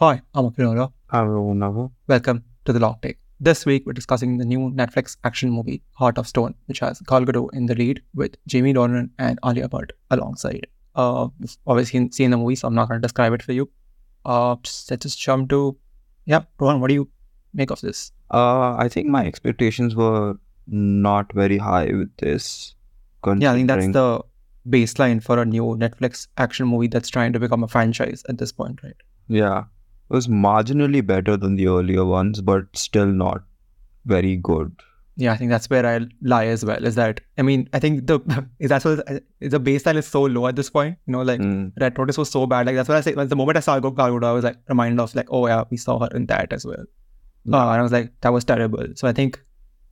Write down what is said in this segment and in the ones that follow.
Hi, I'm Akhil Hello, Nava. Welcome to the Long Take. This week, we're discussing the new Netflix action movie, Heart of Stone, which has Gal Gadot in the lead with Jamie Dornan and Alia Bhatt alongside. Uh, you've obviously seen the movie, so I'm not going to describe it for you. Uh, just, let's just jump to, yeah, Rohan, what do you make of this? Uh, I think my expectations were not very high with this. Yeah, I think that's the baseline for a new Netflix action movie that's trying to become a franchise at this point, right? Yeah. It was marginally better than the earlier ones, but still not very good. Yeah, I think that's where I lie as well. Is that I mean, I think the is that's what the baseline is so low at this point. You know, like Mm. Red Notice was so bad. Like that's what I say. Like, the moment I saw Gal Gadot, I was like reminded of like, oh yeah, we saw her in that as well. Uh, and I was like, that was terrible. So I think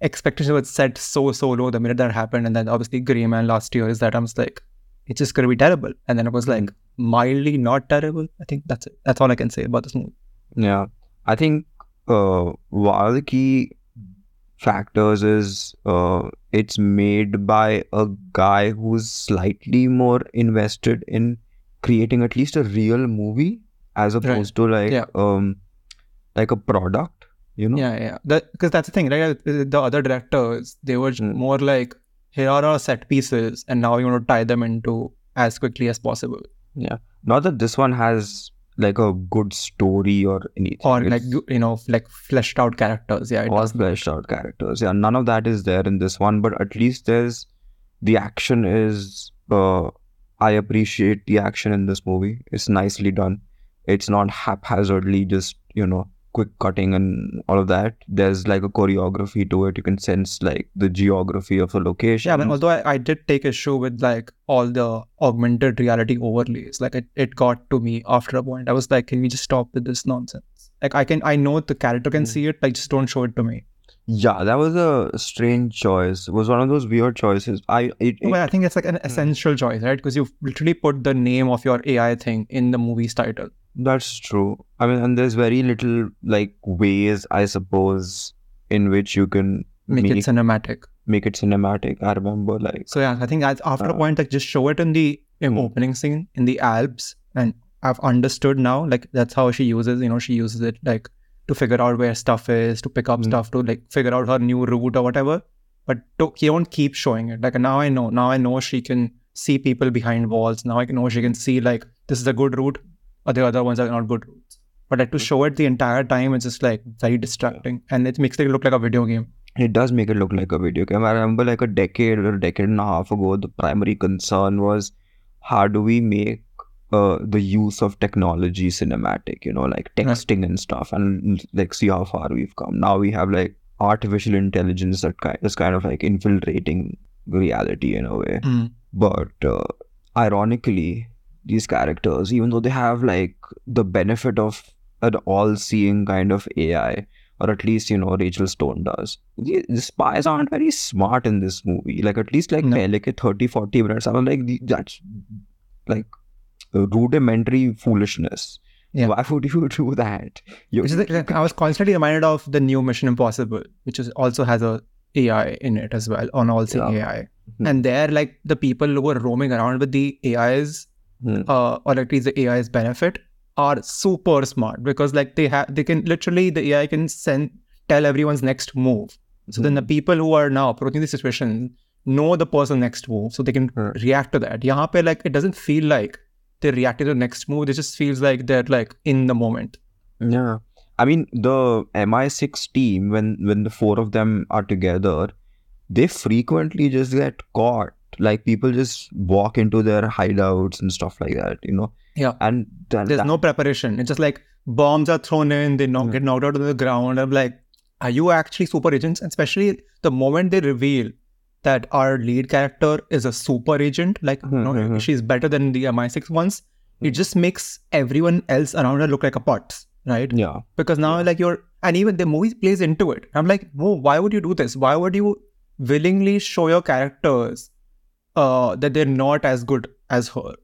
expectations were set so so low the minute that happened, and then obviously Grey Man last year is that I was like, it's just gonna be terrible, and then it was like mildly not terrible. I think that's it. That's all I can say about this movie. Yeah. I think uh, one of the key factors is uh, it's made by a guy who's slightly more invested in creating at least a real movie as opposed to like Yeah. um like a product, you know? Yeah, yeah. Because that's the thing, right? The other directors, they were Mm. more like, here are our set pieces, and now you want to tie them into as quickly as possible, Not that this one has like a good story or anything. or It's like you know, like fleshed out characters. Yeah, does. fleshed out characters. Yeah, none of that is there in this one, but at least there's the action is uh I appreciate the action in this movie. It's nicely done. It's not haphazardly just, you know, quick cutting and all of that. There's like a choreography to it. You can sense like the geography of a location. Yeah, but although I, I did take issue with like all the augmented reality overlays, like it, it got to me after a point. I was like, can we just stop with this nonsense? Like I can I know the character can Mm. see it, like just don't show it to me. Yeah, that was a strange choice. It was one of those weird choices. I it, But I think it's like an Mm. essential choice, right? Because you've literally put the name of your AI thing in the movie's title. That's true. I mean, and there's very little like ways, I suppose, in which you can Make make it cinematic. make it cinematic. I remember like So yeah, I think after a Uh, point, like just show it in the um, Hmm. opening scene in the Alps, and I've understood now. Like that's how she uses. You know, she uses it like to figure out where stuff is, to pick up Hmm. stuff, to like figure out her new route or whatever. But to, you don't keep showing it. Like now I know. Now I know she can see people behind walls. Now I know she can see like this is a good route, or the other ones are not good routes. But like to show it the entire time, it's just like very distracting, and it makes it look like a video game. it does make it look like a video game. I remember like a decade or a decade and a half ago, the primary concern was how do we make uh, the use of technology cinematic, you know, like texting and stuff, and like see how far we've come. Now we have like artificial intelligence that kind is kind of like infiltrating reality in a way. Mm. But uh, ironically, these characters, even though they have like the benefit of an all-seeing kind of AI, or at least you know Rachel Stone does. The, the spies aren't very smart in this movie. Like at least like no. pehle ke 30, 40 minutes, I was like that's like rudimentary foolishness. Yeah. Why would you do that? You, the, like, I was constantly reminded of the new Mission Impossible, which is, also has a AI in it as well on all seeing yeah. AI. Mm-hmm. And there, like the people who were roaming around with the AIs Hmm. uh, or at least the AI's benefit, are super smart because like they have, they can literally the AI can send tell everyone's next move. So then the Hmm. people who are now approaching the situation know the person next move, so they can Hmm. react to that. Pe, like it doesn't feel like they're reacting to the next move. It just feels like they're like in the moment. Yeah. I mean the MI6 team when when the four of them are together, they frequently just get caught. Like people just walk into their hideouts and stuff like that, you know. Yeah. And that, There's that- no preparation. It's just like bombs are thrown in, they knock, Mm. get knocked out of the ground. I'm like, are you actually super agents? And especially the moment they reveal that our lead character is a super agent, like you know, Mhm, mhm. she's better than the MI6 ones, it just makes everyone else around her look like a putz, right? yeah. Because now, like, you're, and even the movie plays into it. I'm like, whoa, why would you do this? Why would you willingly show your characters uh, that they're not as good as her?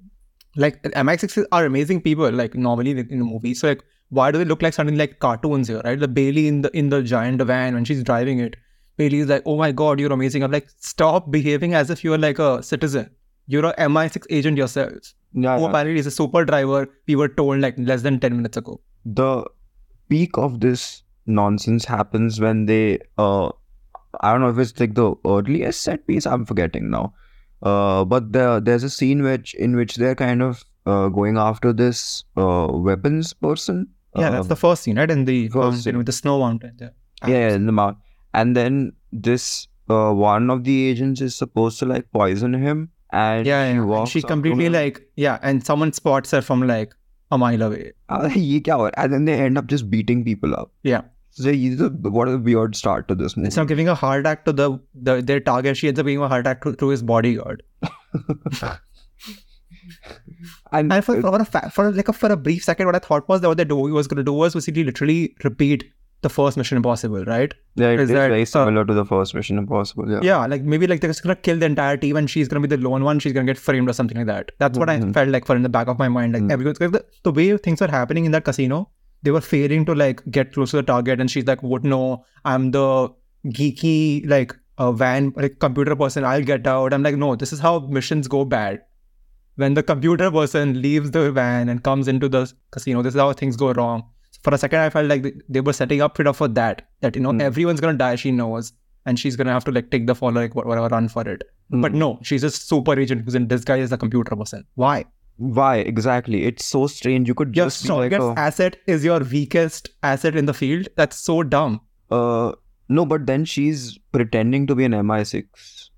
Like, MI6 are amazing people, like, normally in the movie. So, like, why do they look like something like cartoons here, right? The Bailey in the in the giant van when she's driving it, Bailey is like, "Oh my god, you're amazing." I'm like, stop behaving as if you're like a citizen. You're a MI6 agent yourself. Yeah, Who yeah. apparently is a super driver. We were told like less than ten minutes ago. the peak of this nonsense happens when they uh I don't know if it's like the earliest set piece. I'm forgetting now. Uh, but there there's a scene which in which they're kind of uh, going after this uh, weapons person. Yeah, that's the first scene, right? In the first mountain scene. with the snow mountain. Yeah. yeah in the mountain. And then this uh, one of the agents is supposed to like poison him, and Yeah, she yeah. And she completely like yeah, and someone spots her from like a mile away. Uh, ye kya ho raha hai? and then they end up just beating people up. Yeah. So ये तो- what a weird start to this movie. Instead of giving a heart attack to the, the their target, she ends up giving a heart attack to, to his bodyguard. and And for, for a fa- for like a, for a brief second, what I thought was that what they do was going to do was basically literally repeat the first Mission Impossible, right? yeah, it is is that, very uh, similar to the first Mission Impossible. Yeah. Yeah, like maybe like they're just gonna kill the entire team and she's gonna be the lone one. She's gonna get framed or something like that. That's what I Mhm. felt like for in the back of my mind. Like Mm. everyone's the, the way things were happening in that casino, they were failing to like get close to the target, and she's like, "What? No, I'm the geeky like uh, van like computer person. I'll get out." I'm like, "No, this is how missions go bad." When the computer person leaves the van and comes into the casino, this is how things go wrong. For a second, I felt like they- were setting up it up for that. That you know, Mm. everyone's gonna die. She knows, and she's gonna have to like take the fall, like whatever, run for it. But Mm. no, she's a super agent who's in disguise as a computer person. Why? Why exactly? It's so strange. You could Your just be like strongest a, asset is your weakest asset in the field. That's so dumb. uh no, but then she's pretending to be an MI6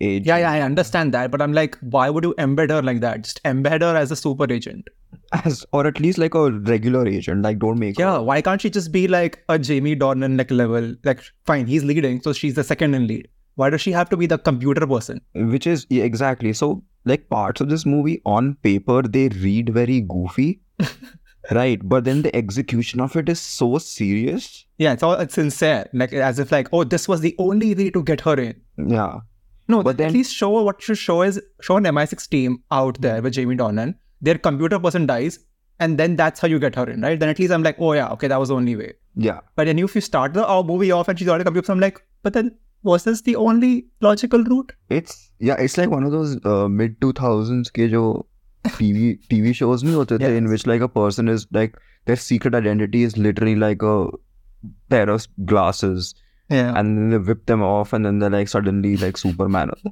agent. Yeah, yeah, I understand that, but I'm like, why would you embed her like that? Just embed her as a super agent. As or at least like a regular agent. Like don't make Yeah, her why can't she just be like a Jamie Dornan like level? Like, fine, he's leading, so she's the second in lead. Why does she have to be the computer person? which is yeah, exactly so like parts of this movie on paper they read very goofy right but then the execution of it is so serious Yeah, it's all it's sincere, like as if like, oh, this was the only way to get her in. yeah No, But then- at least show what you show is show an MI6 team out there with Jamie Dornan. Their computer person dies, and then that's how you get her in, right? Then at least I'm like, oh yeah, okay, that was the only way. yeah But then if you start the uh, movie off and she's already computer, I'm like, but then was this the only logical route? it's yeah it's like one of those uh, mid 2000s ke jo tv tv shows nahi hote the in which like a person is like their secret identity is literally like a pair of glasses. Yeah. and then they whip them off and then they're like suddenly like superman.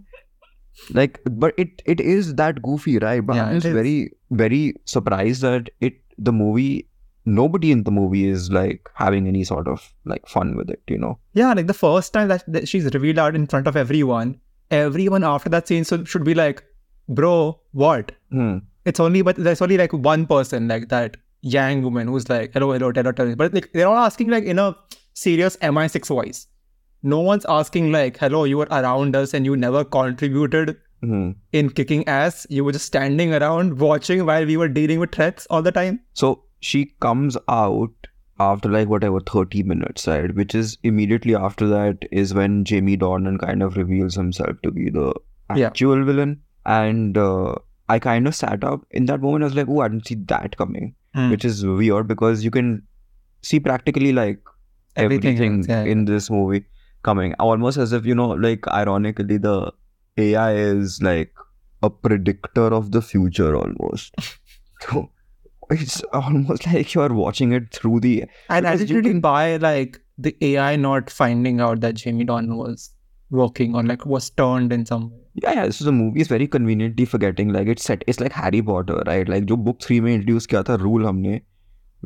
Like but it it is that goofy right? But Yeah, i'm just very very surprised that it the movie nobody in the movie is like having any sort of like fun with it you know Yeah, like the first time that, that she's revealed out in front of everyone, everyone after that scene so, should be like, bro, what? hmm. It's only, but there's only like one person, like that Yang woman who's like, hello, hello, tell her, tell me. But like, they're all asking like in a serious MI6 voice. No one's asking like, hello, you were around us and you never contributed Hmm. in kicking ass. You were just standing around watching while we were dealing with threats all the time. so she comes out after like whatever 30 minutes right? Which is immediately after that is when jamie dornan kind of reveals himself to be the Yeah. actual villain. And uh, i kind of sat up in that moment. I was like oh i didn't see that coming Hmm. which is weird because you can see practically like Everything everything, yeah, in this movie coming. Almost as if you know like ironically the ai is like a predictor of the future almost. So it's almost like you're watching it through the And I Because you didn't buy like the AI not finding out that Jamie Dornan was working or like was turned in some way. yeah yeah so the movie is very conveniently forgetting like it's set it's like harry potter right like जो book 3 में introduce किया था rule हमने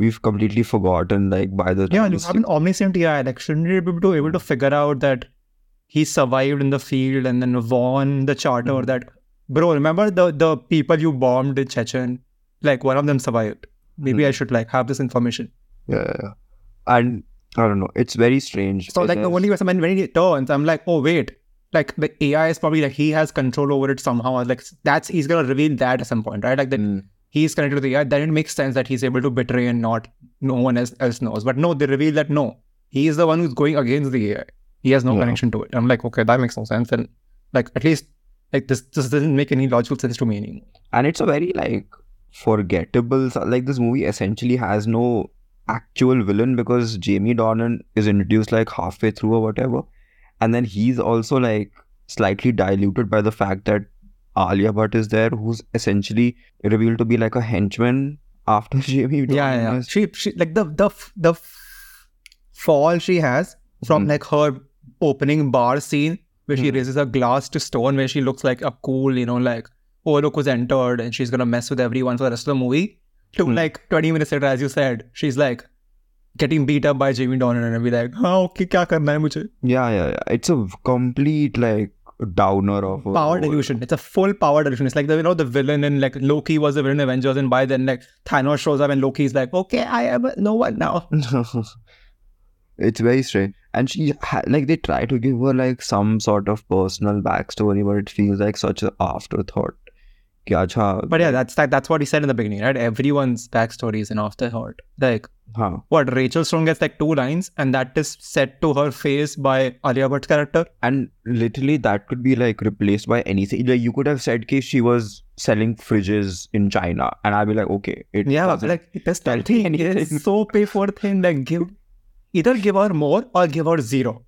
we've completely forgotten like by the Yeah, time you we have an omniscient AI. Like, shouldn't you be able to, able to figure out that he survived in the field and then won the charter? Mhm. That, bro, remember the the people you bombed in Chechen? Like, one of them survived. Maybe I should like have this information. yeah, yeah, yeah. and I don't know it's very strange So, It like, the only person when, when he turns, I'm like, oh, wait. Like, the AI is probably like, he has control over it somehow. Like, that's, he's going to reveal that at some point, right? Like, that Mm. he's connected to the AI. Then it makes sense that he's able to betray and not, no one else, else knows. But no, they reveal that no, he is the one who's going against the AI. He has no Yeah. connection to it. I'm like, okay, that makes no sense. And like, at least, like, this, this doesn't make any logical sense to me anymore. and it's a very like forgettable like this movie essentially has no actual villain because Jamie Dornan is introduced like halfway through or whatever and then he's also like slightly diluted by the fact that Alia Bhatt is there who's essentially revealed to be like a henchman after Jamie Yeah, Dornan yeah. was- She, she like the the the fall she has from Mhm. like her opening bar scene where she Mhm. raises a glass to stone, where she looks like a cool, you know, like oh look who's entered and she's gonna mess with everyone for the rest of the movie. To mm. like 20 minutes later, as you said, she's like getting beat up by Jamie Dornan and be like, oh, okay, kya karna hai mujhe? Yeah, yeah, yeah. It's a complete like downer of a, power delusion. It's a full power delusion. It's like the you know the villain in like Loki was the villain in Avengers, and by then like Thanos shows up and Loki's like, okay, I am no one now. it's very strange, and she ha- like they try to give her like some sort of personal backstory, but it feels like such an afterthought. Achha. But yeah, that's that, that's what he said in the beginning, right? Everyone's backstory is an afterthought. Like, huh. what Rachel Stone gets like two lines, and that is said to her face by Alia Bhatt's character. And literally, that could be like replaced by anything. Like, you could have said, "Case she was selling fridges in China," and I'd be like, "Okay, it yeah, like it is stealthy and it's so pay for thing. Like, give either give her more or give her zero,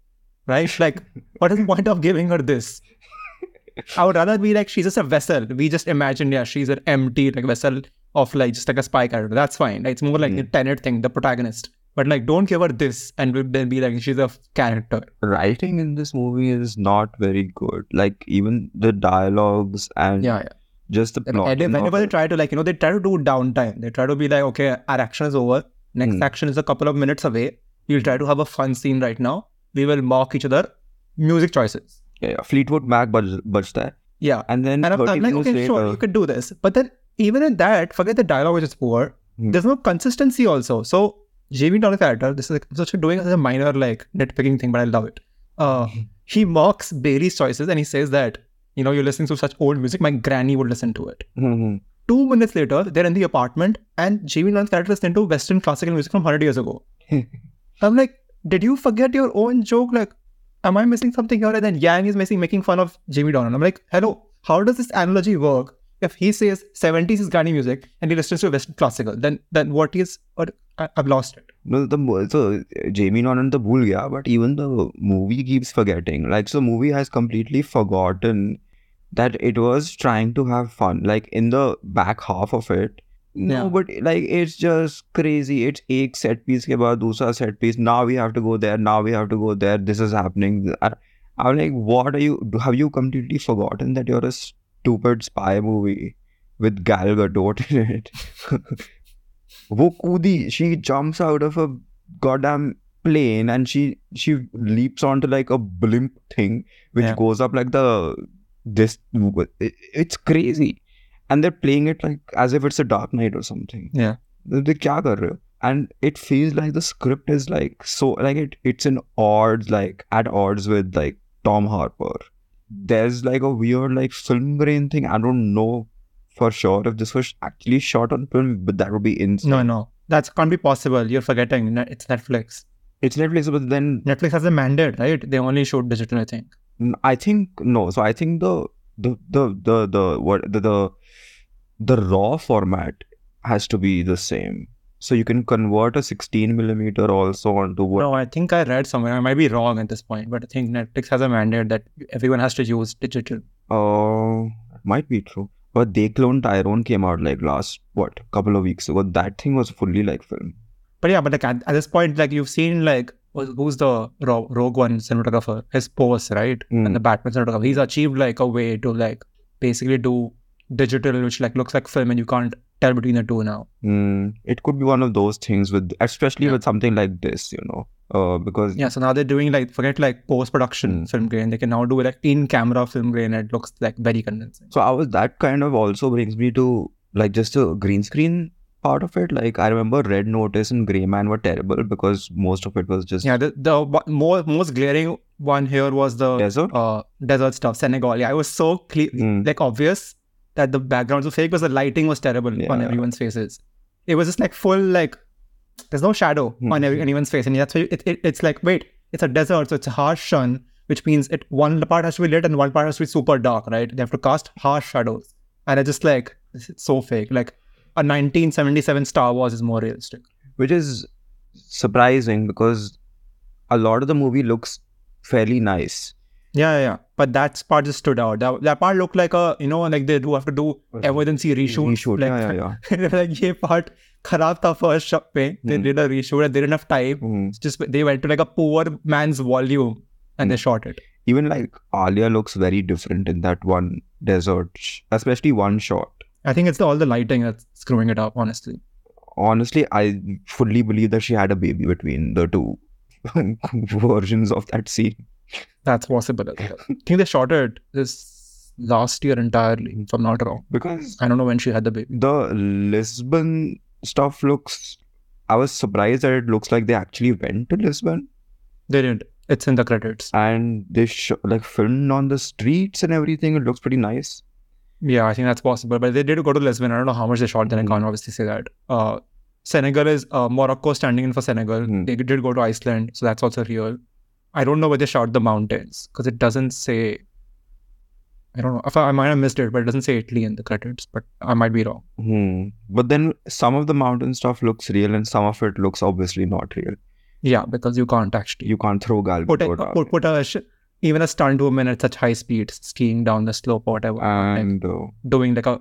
right? Like, what is the point of giving her this?" I would rather be like she's just a vessel. We just imagine, yeah, she's an empty like vessel of like just like a spy character. That's fine. It's more like Hmm. the Tenet thing, the protagonist. But like, don't give her this and then be like she's a character. writing in this movie is not very good. Like even the dialogues and Yeah, yeah. just the plot. And whenever they try to like, you know, they try to do downtime. They try to be like, okay, our action is over. Next Hmm. action is a couple of minutes away. We'll try to have a fun scene right now. We will mock each other. Music choices. Yeah. Fleetwood Mac baj, bajta. Yeah. and then And I'm, I'm like, okay, sure, you could do this. But then even in that, forget the dialogue which is poor. Hmm. There's no consistency also. So Jamie Dornan character, this is like, such a doing as a minor like nitpicking thing, but I love it. Uh, he mocks Bailey's choices and he says that, you know, you're listening to such old music, my granny would listen to it. Mhm. Two minutes later, they're in the apartment and Jamie Dornan's character is to Western classical music from 100 years ago. I'm like, did you forget your own joke? Like, am I missing something here? And then Yang is missing, making fun of Jamie Dornan. I'm like, hello, how does this analogy work? If he says 70s is granny music and he listens to Western classical, then then what is? I, I've lost it. No, the so Jamie Dornan the bhul gaya, but even the movie keeps forgetting. Like, so movie has completely forgotten that it was trying to have fun. Like in the back half of it, no, Yeah. but like it's just crazy. It's एक set piece के बाद दूसरा set piece. Now we have to go there. Now we have to go there. This is happening. I- I'm like, what are you? Have you completely forgotten that you're a stupid spy movie with Gal Gadot in it? वो कूदी she jumps out of a goddamn plane and she she leaps onto like a blimp thing which Yeah. goes up like the this it- it's crazy and they're playing it like as if it's a dark knight or something Yeah. they they kya kar rahe ho? and it feels like the script is like so like it it's in odds like at odds with like tom harper there's like a weird like film grain thing i don't know for sure if this was actually shot on film but that would be insane No, no, that can't be possible. You're forgetting. It's Netflix. it's netflix but then Netflix has a mandate, right? They only shoot digital, I think. I think no. So I think the the the the the what the the, the raw format has to be the same. So you can convert a 16 millimeter also onto what No, I think I read somewhere. I might be wrong at this point, but I think Netflix has a mandate that everyone has to use digital. uh might be true. But They Clone Tyrone came out like last what couple of weeks ago. That thing was fully like film. But yeah, but like at, at this point, like you've seen like who's who's the Ro- Rogue One cinematographer, his pose, right? Mm. And the Batman cinematographer. He's achieved like a way to like basically do digital, which like looks like film, and you can't tell between the two now. Mm, it could be one of those things with, especially Yeah. with something like this, you know, uh, because Yeah, so now they're doing like forget like post production Mm. film grain. They can now do like in camera film grain. And it looks like very convincing. So I was that kind of also brings me to like just a green screen part of it. Like I remember Red Notice and Grey Man were terrible because most of it was just Yeah, the the more most glaring one here was the desert. uh, desert stuff, Senegal. Yeah, it was so clear, Mm. like obvious that the backgrounds were fake because the lighting was terrible on everyone's faces. It was just like full like there's no shadow on Mhm. every, anyone's face, and that's why it, it, it's like wait, it's a desert, so it's a harsh sun, which means it one part has to be lit and one part has to be super dark, right? They have to cast harsh shadows, and it's just like it's so fake. Like a 1977 Star Wars is more realistic. which is surprising because a lot of the movie looks fairly nice. Yeah, yeah, yeah. But that part just stood out. That, that part looked like a, you know, like they do have to do emergency reshoot. Reshoot, Like, yeah, yeah, yeah. like ये part खराब था first shot पे. They Hmm. did a reshoot and they didn't have time. Mhm. It's just they went to like a poor man's volume and they Hmm. shot it. Even like Alia looks very different in that one desert, sh- especially one shot. I think it's the, all the lighting that's screwing it up, honestly. Honestly, I fully believe that she had a baby between the two versions of that scene. That's possible. I think they shot it this last year entirely, if I'm not wrong. Because I don't know when she had the baby. the Lisbon stuff looks. I was surprised that it looks like they actually went to Lisbon They didn't. It's in the credits. and they sh- like filmed on the streets and everything. It looks pretty nice. Yeah, I think that's possible. But they did go to Lisbon. I don't know how much they shot there. I can't obviously say that. Uh, Senegal is uh, Morocco standing in for Senegal. Mhm. They did go to Iceland, so that's also real. I don't know where they shot the mountains because it doesn't say. I don't know. If I, I might have missed it, but it doesn't say Italy in the credits. But I might be wrong. Hmm. But then some of the mountain stuff looks real and some of it looks obviously not real. Yeah, because you can't actually You can't throw Gal put put, put a even a stunt woman at such high speed skiing down the slope or whatever, like, and uh, doing like a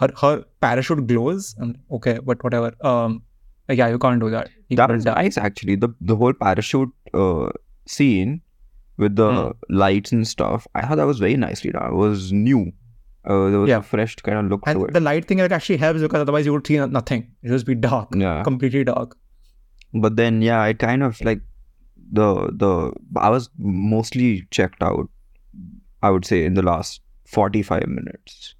her her parachute glows and okay, but whatever. Um, yeah, you can't do that. You that was die. nice actually. The the whole parachute uh, scene with the Hmm. lights and stuff. I thought that was very nicely done. It was new. Uh, there was Yeah. a fresh kind of look to And it. the light thing like, actually helps because otherwise you would see nothing. It would just be dark, yeah. completely dark. But then yeah, it kind of like the the I was mostly checked out. I would say in the last forty five minutes.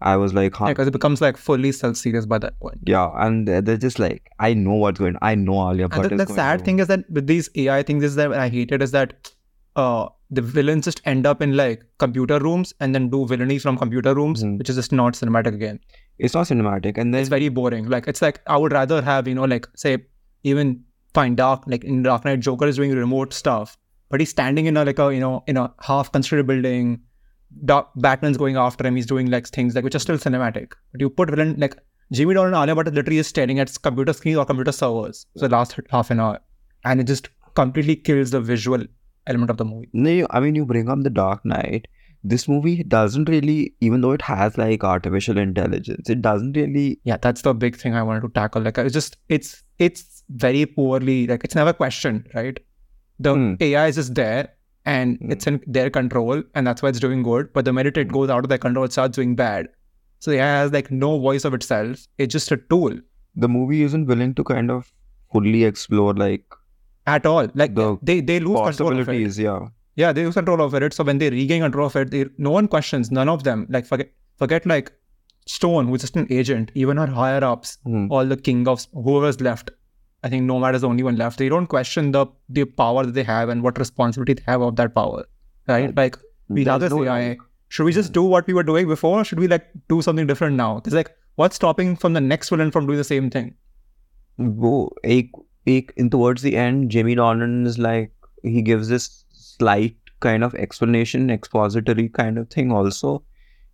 I was like, huh, Because it becomes like fully self serious by that point. yeah, and they're just like, I know what's going. I know Alia Bhatt And the, the sad thing is that with these AI things is that I hate it is that uh the villains just end up in like computer rooms and then do villainy from computer rooms, Mhm. which is just not cinematic again. it's not cinematic, and then It's very boring. Like it's like I would rather have, you know, like say even find dark like in Dark Knight Joker is doing remote stuff, but he's standing in a like a you know in a half constructed building. Dark, Batman's going after him. He's doing like things like which are still cinematic. But you put villain like Jamie Dornan and Alia is literally just staring at computer screens or computer servers for the last half an hour, and it just completely kills the visual element of the movie. No, I mean, you bring up the Dark Knight. This movie doesn't really, even though it has like artificial intelligence, it doesn't really. Yeah, that's the big thing I wanted to tackle. Like it's just it's it's very poorly like it's never questioned, right? The Hmm. AI is just there and Hmm. it's in their control and that's why it's doing good. But the minute it goes out of their control, it starts doing bad. So the AI has like no voice of itself. It's just a tool The movie isn't willing to kind of fully explore like at all. Like The they they lose control of it. Yeah. Yeah, they lose control of it. So when they regain control of it, they, no one questions. None of them. Like forget forget like Stone, who's just an agent. Even her higher ups, all the king of whoever's left. I think Nomad is the only one left. They don't question the the power that they have and what responsibility they have of that power, right? Like we rather no AI. Should we just do what we were doing before? Should we like do something different now? It's like what's stopping from the next villain from doing the same thing? Whoa, like, like in towards the end, Jamie Dornan is like he gives this slight kind of explanation, expository kind of thing also.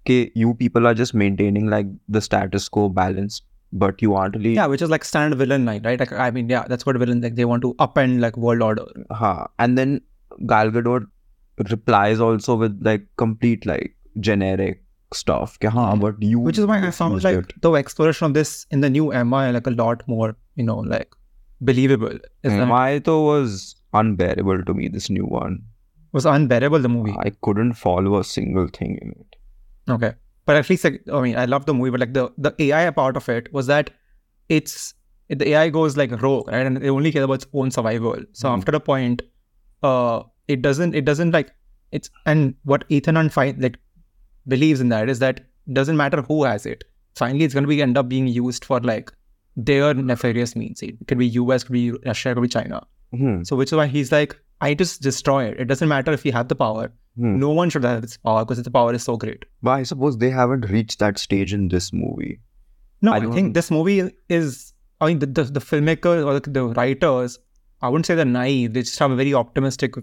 that you people are just maintaining like the status quo balance but you aren't really Yeah, which is like standard villain line, right? Like I mean, yeah, that's what villain like they want to upend like world order. ha. and then Gal Gadot replies also with like complete like generic stuff Yeah. but you which is why I found like it. the exploration of this in the new MI like a lot more, you know, like believable. Why though was unbearable to me this new one was unbearable the movie. I couldn't follow a single thing in it Okay, but at least like, I mean, I love the movie, but like the the AI part of it was that it's the AI goes like rogue, right, and they only care about its own survival. So Mhm. after a point, uh, it doesn't it doesn't like it's and what Ethan Hunt find like believes in that is that it doesn't matter who has it. Finally, it's going to be end up being used for like their nefarious means. It could be US, could be Russia, could be China. Hmm. So which is why he's like, I just destroy it. It doesn't matter if you have the power. Hmm. No one should have this power because the power is so great. But I suppose they haven't reached that stage in this movie. No, I I, think this movie is. I mean, the, the, the filmmakers or the, the writers, I wouldn't say they're naive. They just have a very optimistic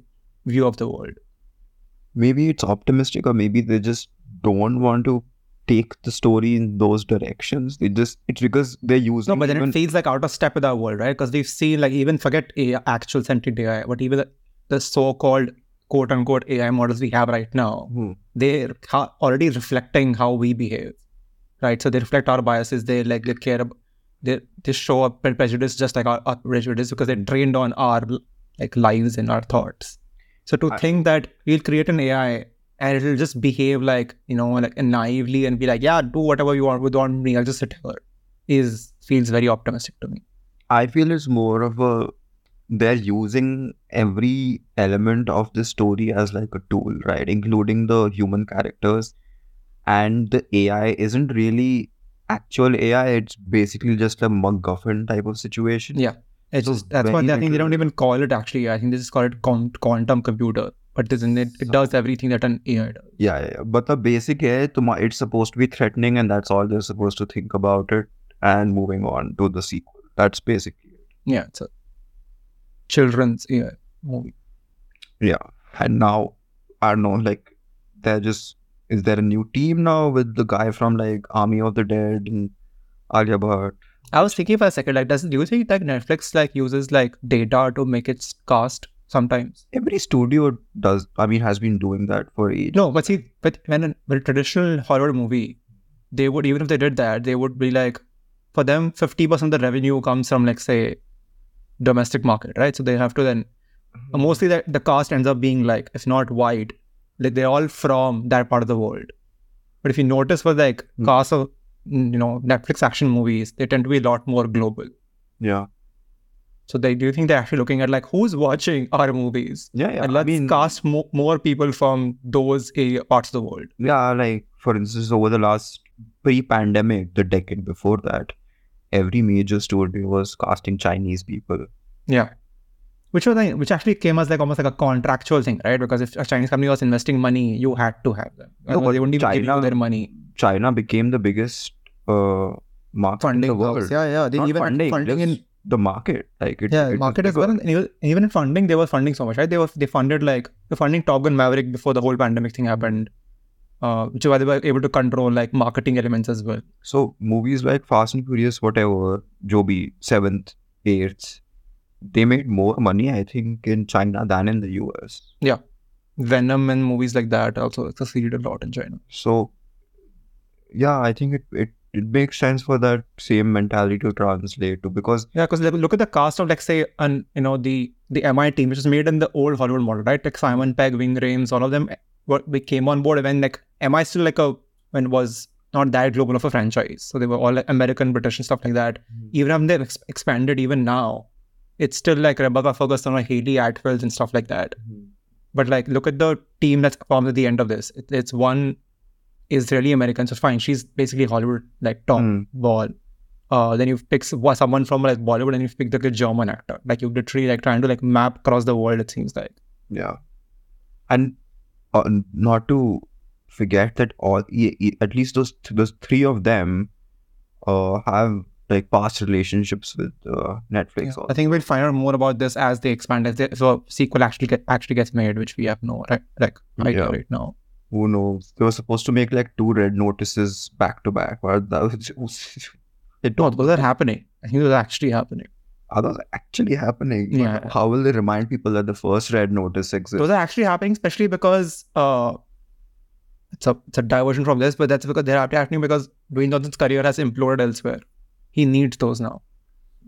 view of the world. Maybe it's optimistic, or maybe they just don't want to take the story in those directions. They just it's because they're using No, but then even- it feels like out of step with our world, right? Because we've seen like even forget a actual sentient AI, but even the, the so-called quote unquote AI models we have right now, Hmm. they're ha- already reflecting how we behave, right? So they reflect our biases. They like they care about they they show up pre- prejudice just like our, our prejudice because they're trained on our like lives and our thoughts. So to I- think that we'll create an AI and it'll just behave like you know like naively and be like yeah do whatever you want without me I'll just sit here is feels very optimistic to me. I feel it's more of a they're using every element of the story as like a tool, right? Including the human characters. And the AI isn't really actual AI, it's basically just a MacGuffin type of situation. Yeah. It's So just that's why I think they don't even call it actually. I think they just call it con- quantum computer. But isn't it? It does everything that an AI does. Yeah, yeah. But the basic tuma- it's supposed to be threatening, and that's all they're supposed to think about it. And moving on to the sequel. That's basically it. Yeah, it's a children's AI movie. Yeah. And now, I don't know, like, they're just, is there a new team now with the guy from like Army of the Dead and Alia Bhatt? I was thinking for a second, like, does do you think like Netflix like uses like data to make its cast sometimes? Every studio does, I mean, has been doing that for ages. No, but see, but when a, when a traditional horror movie, they would even if they did that, they would be like, for them, fifty percent of the revenue comes from like say domestic market, right? So they have to then Mm-hmm. mostly the, the cast ends up being like if not white like they're all from that part of the world but if you notice for like Mm. cast of mm, you know netflix action movies they tend to be a lot more global Yeah. so they do you think they're actually looking at like who's watching our movies Yeah, yeah. and I let's mean, cast mo- more people from those area, parts of the world Yeah, like for instance, over the last pre-pandemic, the decade before that, every major studio was casting Chinese people. yeah which was like, which actually came as like almost like a contractual thing right because if a chinese company was investing money you had to have them No, Otherwise they wouldn't even give you their money China became the biggest uh, market funding in the world. house. yeah yeah they Not even funding, funding in the market. Like it, Yeah, it market as bigger. well. And even- even in funding, they were funding so much, right? They were they funded like the funding Top Gun Maverick before the whole pandemic thing happened, uh, which is why they were able to control like marketing elements as well. So movies like Fast and Furious, whatever, Joby, seventh, eighth, they made more money, I think, in China than in the US. Yeah. Venom and movies like that also succeeded a lot in China. So yeah, I think it, it, it makes sense for that same mentality to translate to because Yeah, because look at the cast of like say, and you know the the MI team, which is made in the old Hollywood model, right? Like Simon Pegg, Ving Rhames, all of them, were, they came on board when like MI still like a when was not that global of a franchise, so they were all like American, British, and stuff like that. even if they've ex- expanded even now, it's still like Rebecca Ferguson or Hayley Atwell and stuff like that. But like, look at the team that's formed at the end of this. It, it's one Israeli American, so fine. She's basically Hollywood like top Hmm. ball. Uh, then you pick someone from like Bollywood, and you pick the good German actor. Like you're literally like trying to like map across the world. It seems like Yeah. And uh, not to forget that all at least those those three of them uh, have like past relationships with uh, Netflix. Yeah. I think we'll find out more about this as they expand. As they, a sequel actually get, actually gets made, which we have no right, like idea Yeah. right now. Who knows? They were supposed to make like two red notices back to back. But that was, it No, those are happening. I think those are actually happening. Are those actually happening? Yeah. How will they remind people that the first red notice exists? Those are actually happening, especially because uh, it's a it's a diversion from this, but that's because they're actually happening because Dwayne Johnson's career has imploded elsewhere. He needs those now.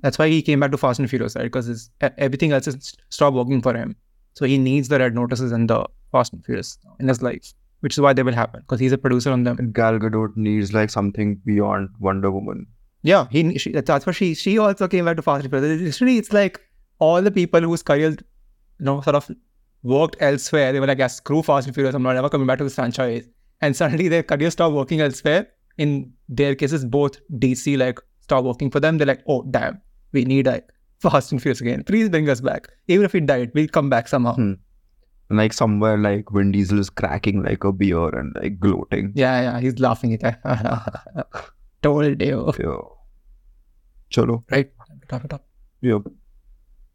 That's why he came back to Fast and Furious, right? Because his, everything else has stopped working for him. So he needs the red notices and the Fast and Furious in his life, which is why they will happen because he's a producer on them. And Gal Gadot needs like something beyond Wonder Woman. Yeah, he she, that's why she she also came back to Fast and Furious. Literally, it's like all the people whose careers, you know, sort of worked elsewhere. They were like, yeah, screw Fast and Furious. I'm not ever coming back to this franchise. And suddenly their career stopped working elsewhere. In their cases, both DC like stopped working for them. They're like, oh damn, we need like Fast and Furious again. Please bring us back. Even if we died, we'll come back somehow. Hmm. Like somewhere like Vin Diesel is cracking like a beer and like gloating. Yeah, yeah, he's laughing at Told you. Yeah. Chalo. Right? Wrap it up. Yep.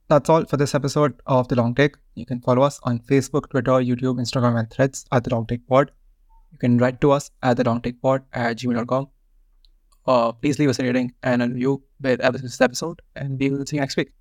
That's all for this episode of The Long Take. You can follow us on Facebook, Twitter, YouTube, Instagram, and threads at The Long Take Pod. You can write to us at The Long Take Pod at gmail.com. Uh, please leave us a rating and a review wherever this episode, and we will see you next week.